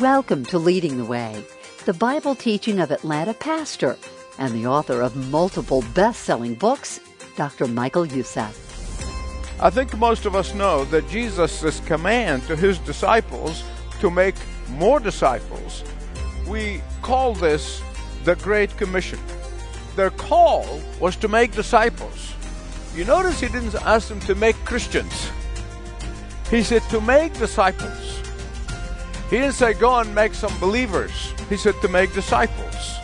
Welcome to Leading the Way, the Bible teaching of Atlanta pastor and the author of multiple best selling books, Dr. Michael Youssef. I think most of us know that Jesus' command to his disciples to make more disciples, we call this the Great Commission. Their call was to make disciples. You notice he didn't ask them to make Christians, he said to make disciples. He didn't say go and make some believers. He said to make disciples.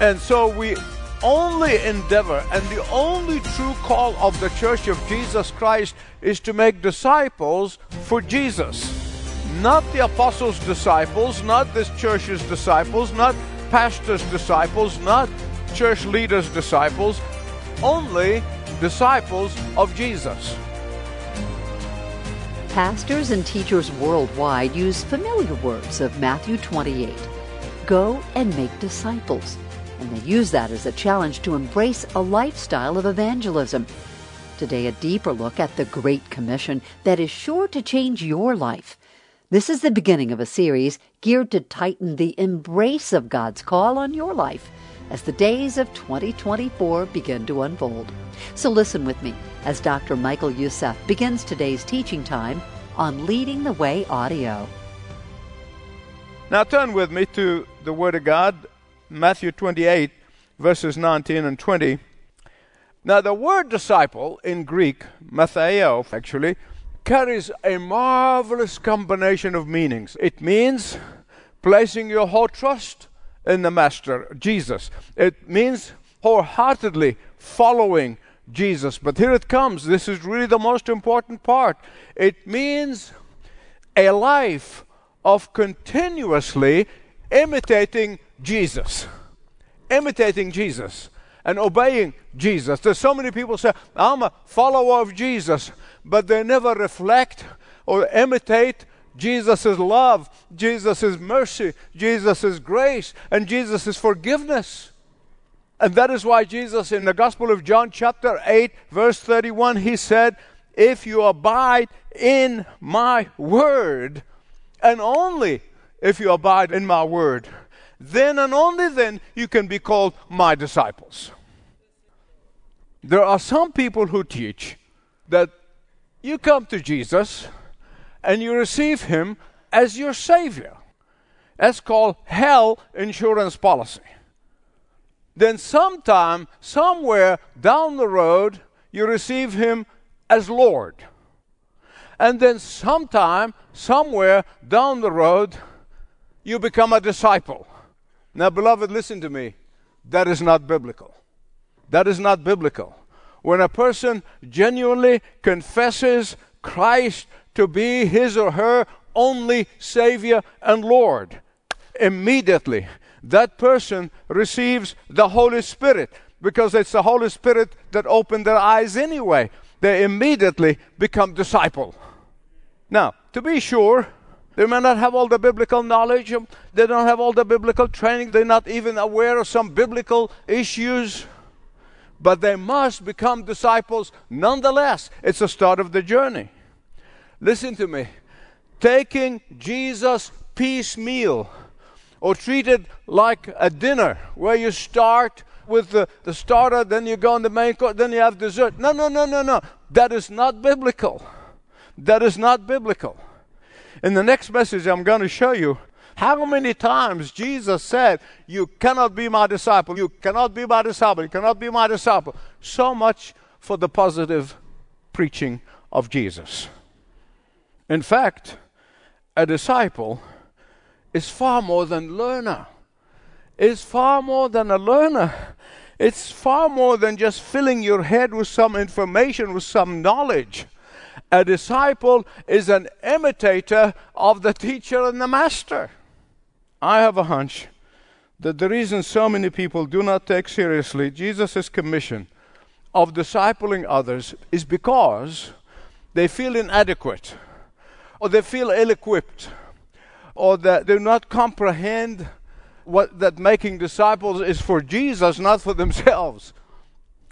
And so we only endeavor and the only true call of the Church of Jesus Christ is to make disciples for Jesus. Not the apostles' disciples, not this church's disciples, not pastors' disciples, not church leaders' disciples, only disciples of Jesus. Pastors and teachers worldwide use familiar words of Matthew 28 Go and make disciples. And they use that as a challenge to embrace a lifestyle of evangelism. Today, a deeper look at the Great Commission that is sure to change your life. This is the beginning of a series geared to tighten the embrace of God's call on your life as the days of 2024 begin to unfold. So listen with me as Dr. Michael Youssef begins today's teaching time on Leading the Way audio. Now turn with me to the Word of God, Matthew 28, verses 19 and 20. Now, the word disciple in Greek, matheo, actually, carries a marvelous combination of meanings. It means placing your whole trust in the Master, Jesus. It means wholeheartedly following Jesus. But here it comes. This is really the most important part. It means a life of continuously imitating Jesus. Imitating Jesus and obeying Jesus. There's so many people say, I'm a follower of Jesus, but they never reflect or imitate Jesus' love, Jesus' mercy, Jesus' grace, and Jesus' forgiveness. And that is why Jesus, in the Gospel of John, chapter 8, verse 31, he said, If you abide in my word, and only if you abide in my word, then and only then you can be called my disciples. There are some people who teach that you come to Jesus and you receive him as your savior. That's called hell insurance policy. Then, sometime, somewhere down the road, you receive him as Lord. And then, sometime, somewhere down the road, you become a disciple. Now, beloved, listen to me. That is not biblical. That is not biblical. When a person genuinely confesses Christ to be his or her only Savior and Lord. Immediately, that person receives the Holy Spirit because it's the Holy Spirit that opened their eyes anyway. They immediately become disciple. Now, to be sure, they may not have all the biblical knowledge, um, they don't have all the biblical training, they're not even aware of some biblical issues, but they must become disciples nonetheless. It's the start of the journey. Listen to me. Taking Jesus piecemeal or treated like a dinner where you start with the, the starter, then you go on the main course, then you have dessert. No, no, no, no, no. That is not biblical. That is not biblical. In the next message, I'm going to show you how many times Jesus said, You cannot be my disciple, you cannot be my disciple, you cannot be my disciple. So much for the positive preaching of Jesus. In fact, a disciple is far more than learner. Is far more than a learner. It's far more than just filling your head with some information, with some knowledge. A disciple is an imitator of the teacher and the master. I have a hunch that the reason so many people do not take seriously Jesus' commission of discipling others is because they feel inadequate or they feel ill equipped, or that they do not comprehend what that making disciples is for Jesus, not for themselves,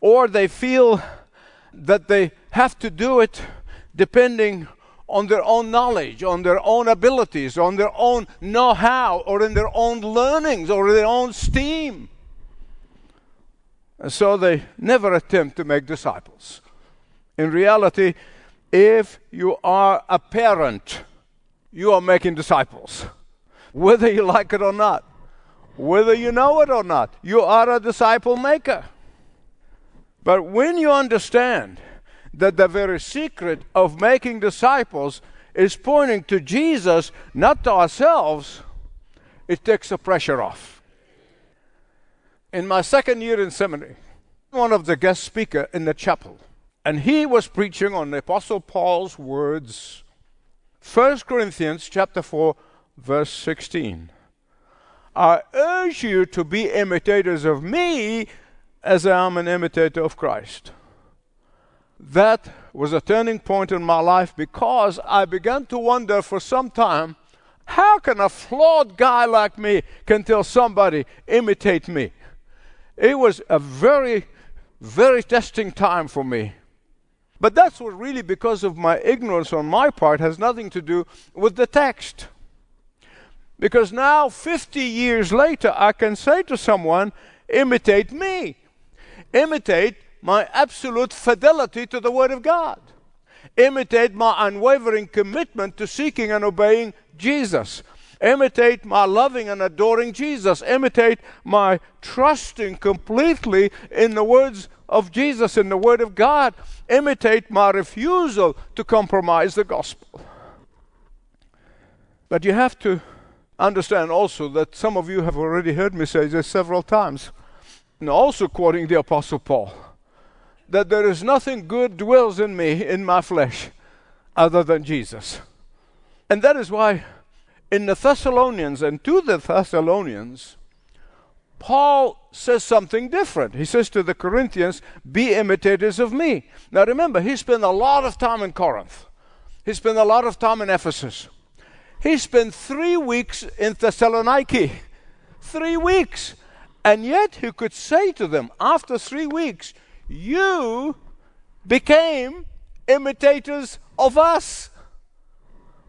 or they feel that they have to do it depending on their own knowledge, on their own abilities, on their own know how, or in their own learnings, or their own steam. And so they never attempt to make disciples. In reality, if you are a parent, you are making disciples, whether you like it or not, whether you know it or not. You are a disciple maker. But when you understand that the very secret of making disciples is pointing to Jesus, not to ourselves, it takes the pressure off. In my second year in seminary, one of the guest speakers in the chapel, and he was preaching on the Apostle Paul's words, 1 Corinthians chapter 4, verse 16. I urge you to be imitators of me as I am an imitator of Christ. That was a turning point in my life because I began to wonder for some time how can a flawed guy like me can tell somebody imitate me it was a very very testing time for me but that's what really because of my ignorance on my part has nothing to do with the text because now 50 years later i can say to someone imitate me imitate my absolute fidelity to the Word of God. Imitate my unwavering commitment to seeking and obeying Jesus. Imitate my loving and adoring Jesus. Imitate my trusting completely in the words of Jesus, in the Word of God. Imitate my refusal to compromise the gospel. But you have to understand also that some of you have already heard me say this several times, and also quoting the Apostle Paul that there is nothing good dwells in me, in my flesh, other than Jesus. And that is why in the Thessalonians and to the Thessalonians, Paul says something different. He says to the Corinthians, Be imitators of me. Now remember, he spent a lot of time in Corinth, he spent a lot of time in Ephesus. He spent three weeks in Thessaloniki. Three weeks. And yet he could say to them, after three weeks, you became imitators of us.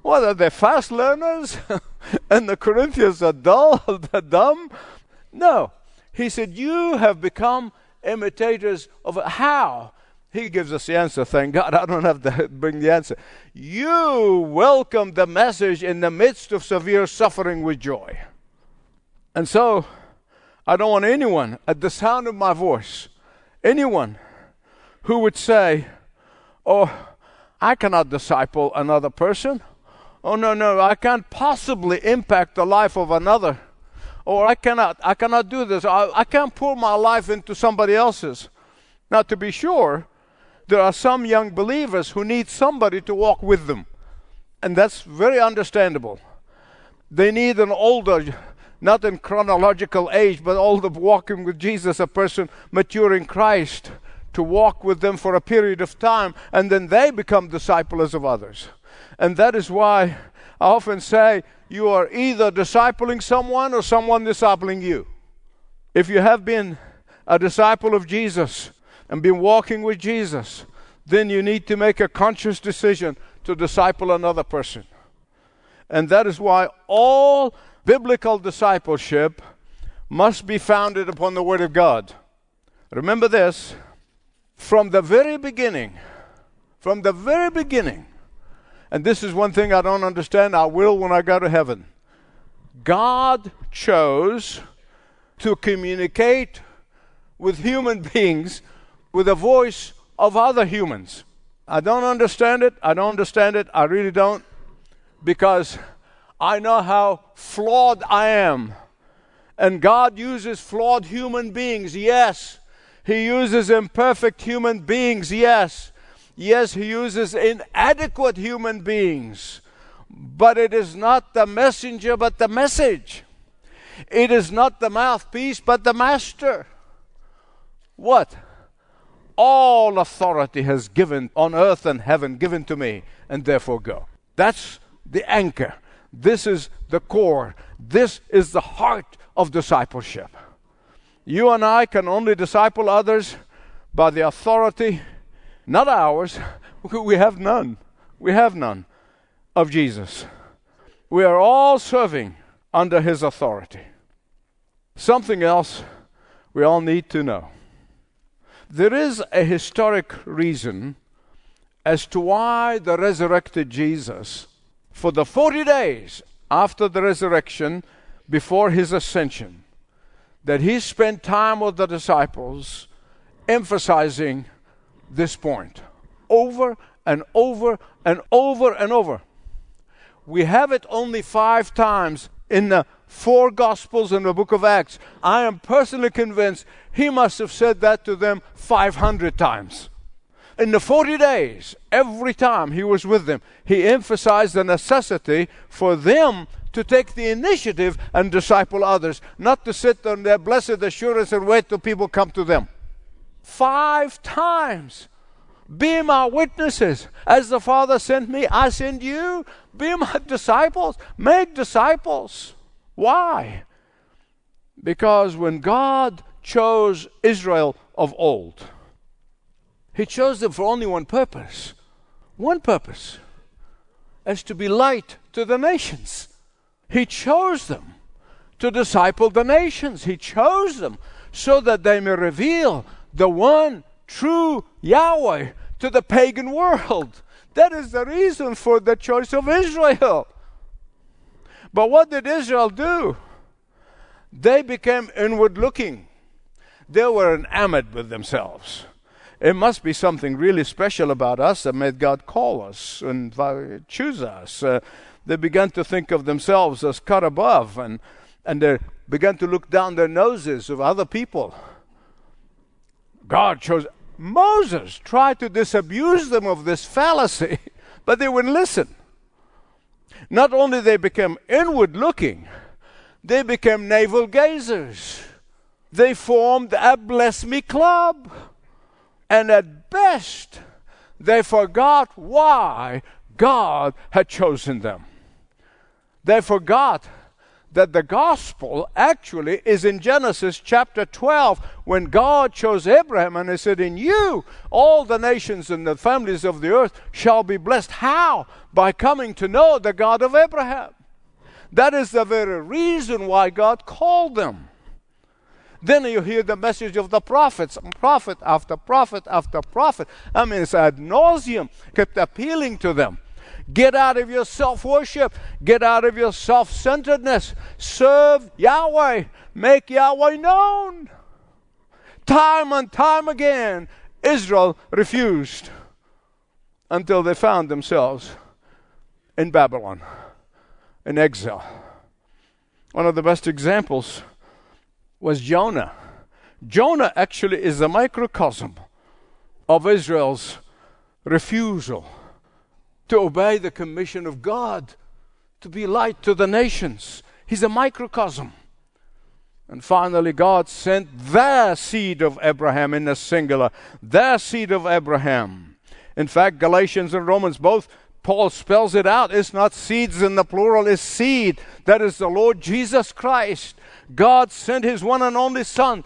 What are they fast learners? and the Corinthians are dull, they're dumb? No. He said, You have become imitators of how? He gives us the answer. Thank God. I don't have to bring the answer. You welcome the message in the midst of severe suffering with joy. And so, I don't want anyone at the sound of my voice anyone who would say, Oh, I cannot disciple another person. Oh, no, no, I can't possibly impact the life of another. Or I cannot, I cannot do this. I, I can't pour my life into somebody else's. Now, to be sure, there are some young believers who need somebody to walk with them. And that's very understandable. They need an older not in chronological age, but the walking with Jesus, a person mature in Christ, to walk with them for a period of time, and then they become disciples of others. And that is why I often say you are either discipling someone or someone discipling you. If you have been a disciple of Jesus and been walking with Jesus, then you need to make a conscious decision to disciple another person. And that is why all biblical discipleship must be founded upon the Word of God. Remember this from the very beginning, from the very beginning, and this is one thing I don't understand, I will when I go to heaven. God chose to communicate with human beings with the voice of other humans. I don't understand it. I don't understand it. I really don't. Because I know how flawed I am. And God uses flawed human beings, yes. He uses imperfect human beings, yes. Yes, He uses inadequate human beings. But it is not the messenger, but the message. It is not the mouthpiece, but the master. What? All authority has given on earth and heaven given to me, and therefore go. That's the anchor. This is the core. This is the heart of discipleship. You and I can only disciple others by the authority, not ours. We have none. We have none. of Jesus. We are all serving under his authority. Something else we all need to know. There is a historic reason as to why the resurrected Jesus, for the 40 days after the resurrection, before his ascension, that he spent time with the disciples emphasizing this point over and over and over and over. We have it only five times in the four Gospels in the book of Acts. I am personally convinced he must have said that to them 500 times. In the 40 days, every time he was with them, he emphasized the necessity for them to take the initiative and disciple others, not to sit on their blessed assurance and wait till people come to them. Five times. Be my witnesses. As the Father sent me, I send you. Be my disciples. Make disciples. Why? Because when God chose Israel of old, He chose them for only one purpose. One purpose. As to be light to the nations. He chose them to disciple the nations. He chose them so that they may reveal the one true Yahweh to the pagan world. That is the reason for the choice of Israel. But what did Israel do? They became inward looking. They were enamored with themselves. It must be something really special about us that made God call us and choose us. Uh, they began to think of themselves as cut above and, and they began to look down their noses of other people. God chose Moses, tried to disabuse them of this fallacy, but they wouldn't listen. Not only they became inward looking, they became navel gazers. They formed a bless me club. And at best, they forgot why God had chosen them. They forgot that the gospel actually is in Genesis chapter 12 when God chose Abraham and he said, In you all the nations and the families of the earth shall be blessed. How? By coming to know the God of Abraham. That is the very reason why God called them. Then you hear the message of the prophets, prophet after prophet after prophet. I mean, it's ad nauseum, kept appealing to them. Get out of your self worship. Get out of your self centeredness. Serve Yahweh. Make Yahweh known. Time and time again, Israel refused until they found themselves in Babylon, in exile. One of the best examples was Jonah. Jonah actually is a microcosm of Israel's refusal to obey the commission of God, to be light to the nations. He's a microcosm. And finally, God sent their seed of Abraham in the singular, their seed of Abraham. In fact, Galatians and Romans both, Paul spells it out. It's not seeds in the plural, it's seed. That is the Lord Jesus Christ. God sent his one and only Son,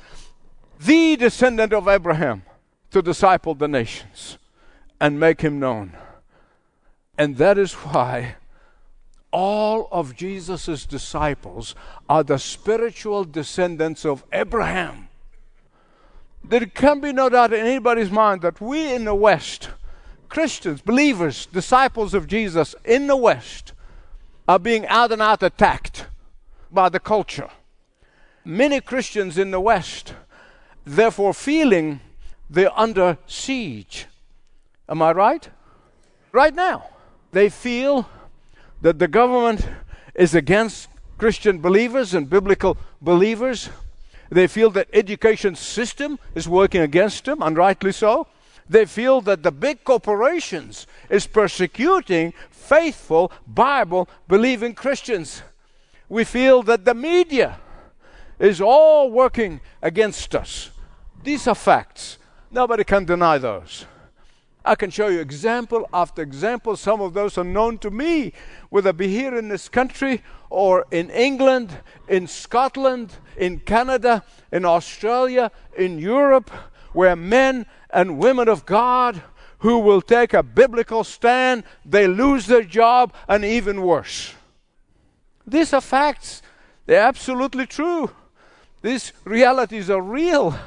the descendant of Abraham, to disciple the nations and make him known. And that is why all of Jesus' disciples are the spiritual descendants of Abraham. There can be no doubt in anybody's mind that we in the West, Christians, believers, disciples of Jesus in the West, are being out and out attacked by the culture. Many Christians in the West, therefore, feeling they're under siege. Am I right? Right now they feel that the government is against Christian believers and biblical believers. They feel that education system is working against them, and rightly so. They feel that the big corporations is persecuting faithful Bible believing Christians. We feel that the media is all working against us. These are facts. Nobody can deny those. I can show you example after example. Some of those are known to me, whether be here in this country or in England, in Scotland, in Canada, in Australia, in Europe, where men and women of God who will take a biblical stand, they lose their job, and even worse. These are facts. They're absolutely true. These realities are real.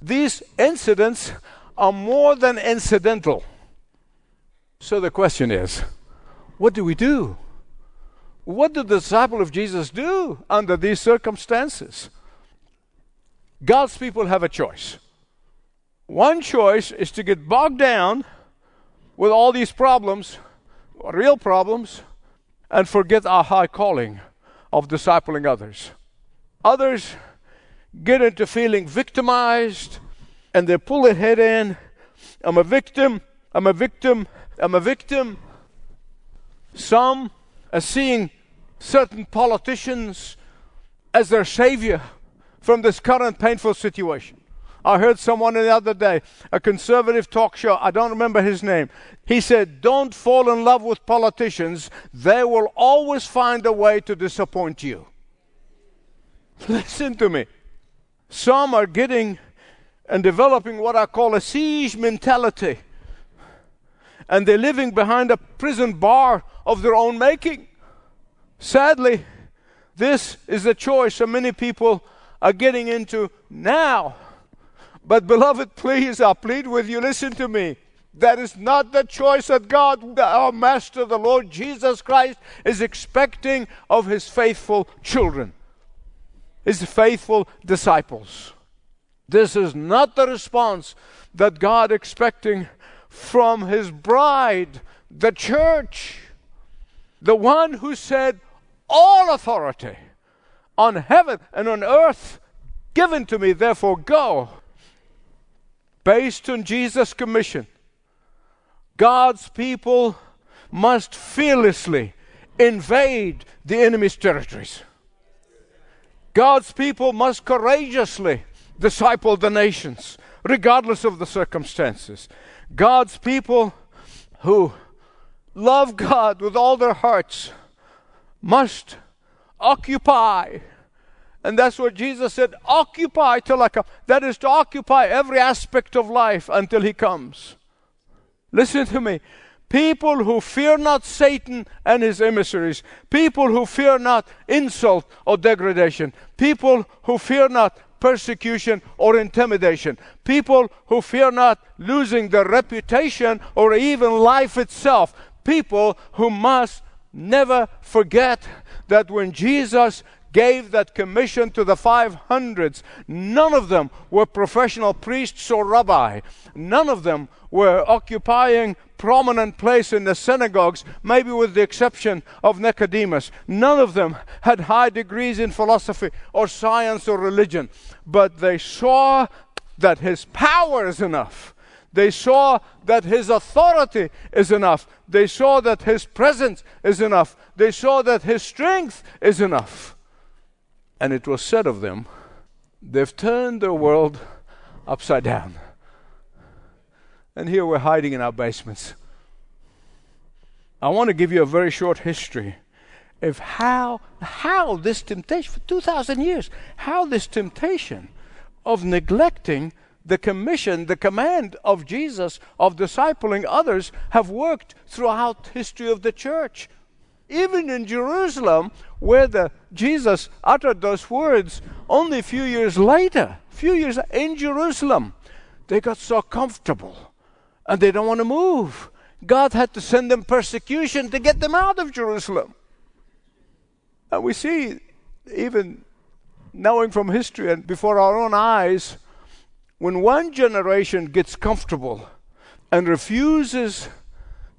These incidents are more than incidental. So the question is what do we do? What did the disciple of Jesus do under these circumstances? God's people have a choice. One choice is to get bogged down with all these problems, real problems, and forget our high calling of discipling others. Others get into feeling victimized and they pull their head in. I'm a victim, I'm a victim, I'm a victim. Some are seeing certain politicians as their savior from this current painful situation. I heard someone the other day, a conservative talk show, I don't remember his name. He said, Don't fall in love with politicians, they will always find a way to disappoint you. Listen to me. Some are getting and developing what I call a siege mentality. And they're living behind a prison bar of their own making. Sadly, this is the choice so many people are getting into now. But, beloved, please, I plead with you, listen to me. That is not the choice that God, our Master, the Lord Jesus Christ, is expecting of His faithful children his faithful disciples. This is not the response that God expecting from his bride, the church, the one who said, All authority on heaven and on earth given to me, therefore go. Based on Jesus' commission, God's people must fearlessly invade the enemy's territories. God's people must courageously disciple the nations, regardless of the circumstances. God's people who love God with all their hearts must occupy. And that's what Jesus said occupy till I come. That is to occupy every aspect of life until He comes. Listen to me. People who fear not Satan and his emissaries. People who fear not insult or degradation. People who fear not persecution or intimidation. People who fear not losing their reputation or even life itself. People who must never forget that when Jesus gave that commission to the 500s, none of them were professional priests or rabbi. None of them were occupying prominent place in the synagogues, maybe with the exception of Nicodemus. None of them had high degrees in philosophy or science or religion, but they saw that his power is enough. They saw that his authority is enough. They saw that his presence is enough. They saw that his strength is enough. And it was said of them, they've turned their world upside down. And here we're hiding in our basements. I want to give you a very short history of how, how this temptation, for 2,000 years, how this temptation of neglecting the commission, the command of Jesus of discipling others have worked throughout history of the church. Even in Jerusalem, where the Jesus uttered those words, only a few years later, few years in Jerusalem, they got so comfortable and they don't want to move. God had to send them persecution to get them out of Jerusalem. And we see, even knowing from history and before our own eyes, when one generation gets comfortable and refuses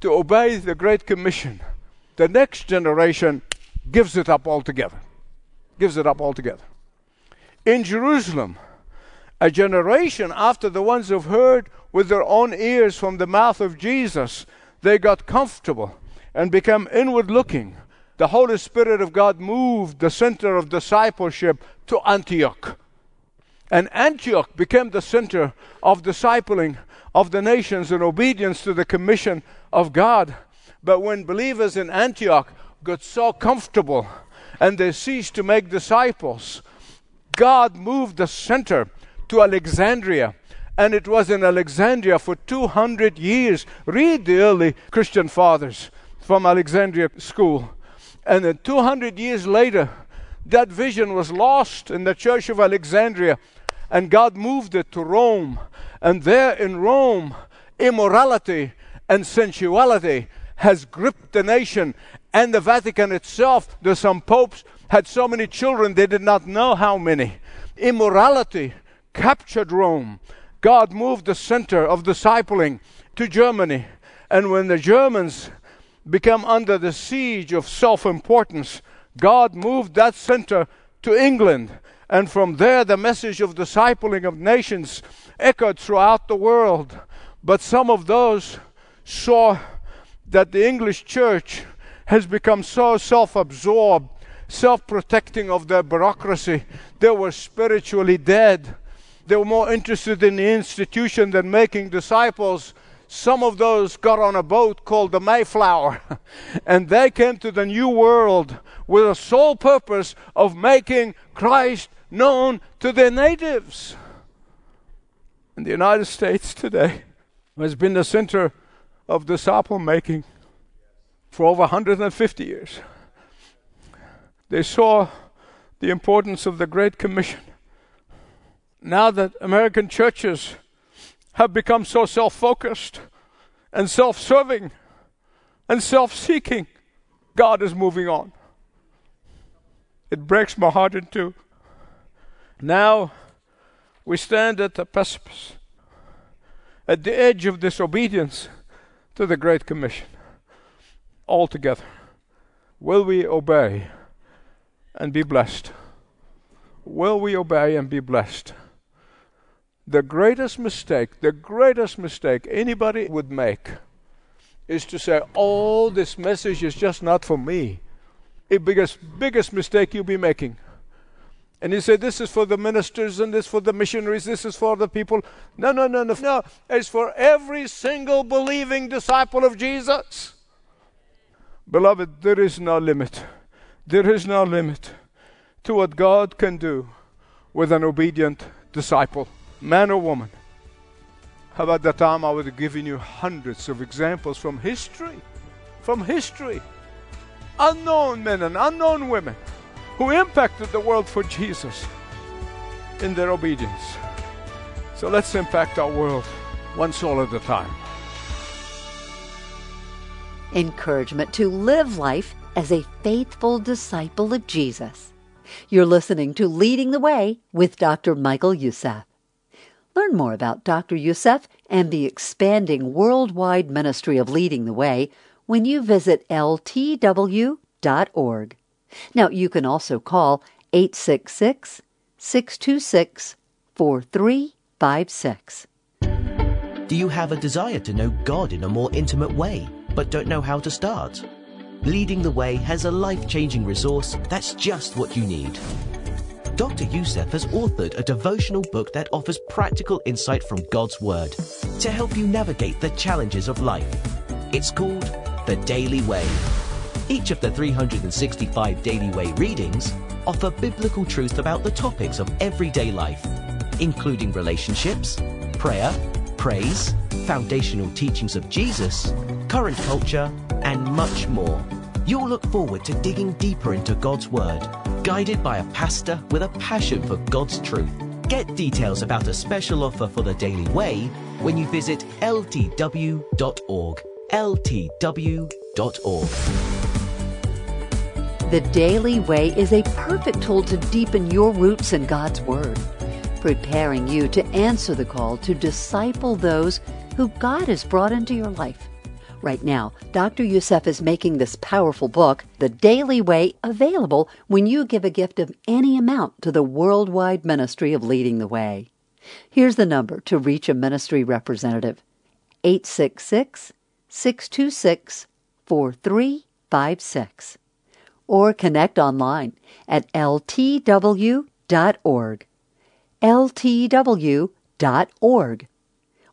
to obey the Great Commission, the next generation gives it up altogether. Gives it up altogether. In Jerusalem, a generation after the ones who've heard with their own ears from the mouth of Jesus, they got comfortable and became inward looking. The Holy Spirit of God moved the center of discipleship to Antioch. And Antioch became the center of discipling of the nations in obedience to the commission of God. But when believers in Antioch got so comfortable and they ceased to make disciples, God moved the center to Alexandria and it was in Alexandria for 200 years. Read the early Christian fathers from Alexandria school. And then 200 years later, that vision was lost in the church of Alexandria, and God moved it to Rome. And there in Rome, immorality and sensuality has gripped the nation and the Vatican itself. There's some popes had so many children they did not know how many. Immorality captured Rome. God moved the center of discipling to Germany. And when the Germans became under the siege of self importance, God moved that center to England. And from there, the message of discipling of nations echoed throughout the world. But some of those saw that the English church has become so self absorbed, self protecting of their bureaucracy, they were spiritually dead. They were more interested in the institution than making disciples. Some of those got on a boat called the Mayflower, and they came to the New World with a sole purpose of making Christ known to their natives. And the United States today has been the center of disciple making for over 150 years. They saw the importance of the Great Commission. Now that American churches have become so self focused and self serving and self seeking, God is moving on. It breaks my heart in two. Now we stand at the precipice, at the edge of disobedience to the Great Commission altogether. Will we obey and be blessed? Will we obey and be blessed? The greatest mistake, the greatest mistake anybody would make is to say, Oh, this message is just not for me. The biggest, biggest mistake you'll be making. And he said, This is for the ministers and this for the missionaries, this is for the people. No, no, no, no, no. It's for every single believing disciple of Jesus. Beloved, there is no limit. There is no limit to what God can do with an obedient disciple man or woman. How about that time I have given you hundreds of examples from history? From history. Unknown men and unknown women who impacted the world for Jesus in their obedience. So let's impact our world one soul at a time. Encouragement to live life as a faithful disciple of Jesus. You're listening to Leading the Way with Dr. Michael Youssef. Learn more about Dr. Youssef and the expanding worldwide ministry of Leading the Way when you visit ltw.org. Now, you can also call 866 626 4356. Do you have a desire to know God in a more intimate way, but don't know how to start? Leading the Way has a life changing resource that's just what you need. Dr. Youssef has authored a devotional book that offers practical insight from God's Word to help you navigate the challenges of life. It's called The Daily Way. Each of the 365 Daily Way readings offer biblical truth about the topics of everyday life, including relationships, prayer, praise, foundational teachings of Jesus, current culture, and much more. You'll look forward to digging deeper into God's Word guided by a pastor with a passion for God's truth. Get details about a special offer for the Daily Way when you visit ltw.org. ltw.org. The Daily Way is a perfect tool to deepen your roots in God's Word, preparing you to answer the call to disciple those who God has brought into your life. Right now, Dr. Youssef is making this powerful book, The Daily Way, available when you give a gift of any amount to the worldwide ministry of Leading the Way. Here's the number to reach a ministry representative 866 626 4356. Or connect online at ltw.org. ltw.org.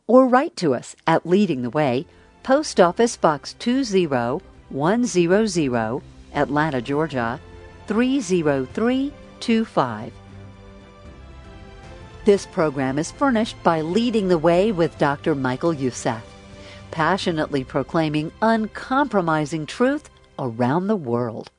Or write to us at Leading the Way. Post Office Box 20100, Atlanta, Georgia 30325. This program is furnished by Leading the Way with Dr. Michael Youssef, passionately proclaiming uncompromising truth around the world.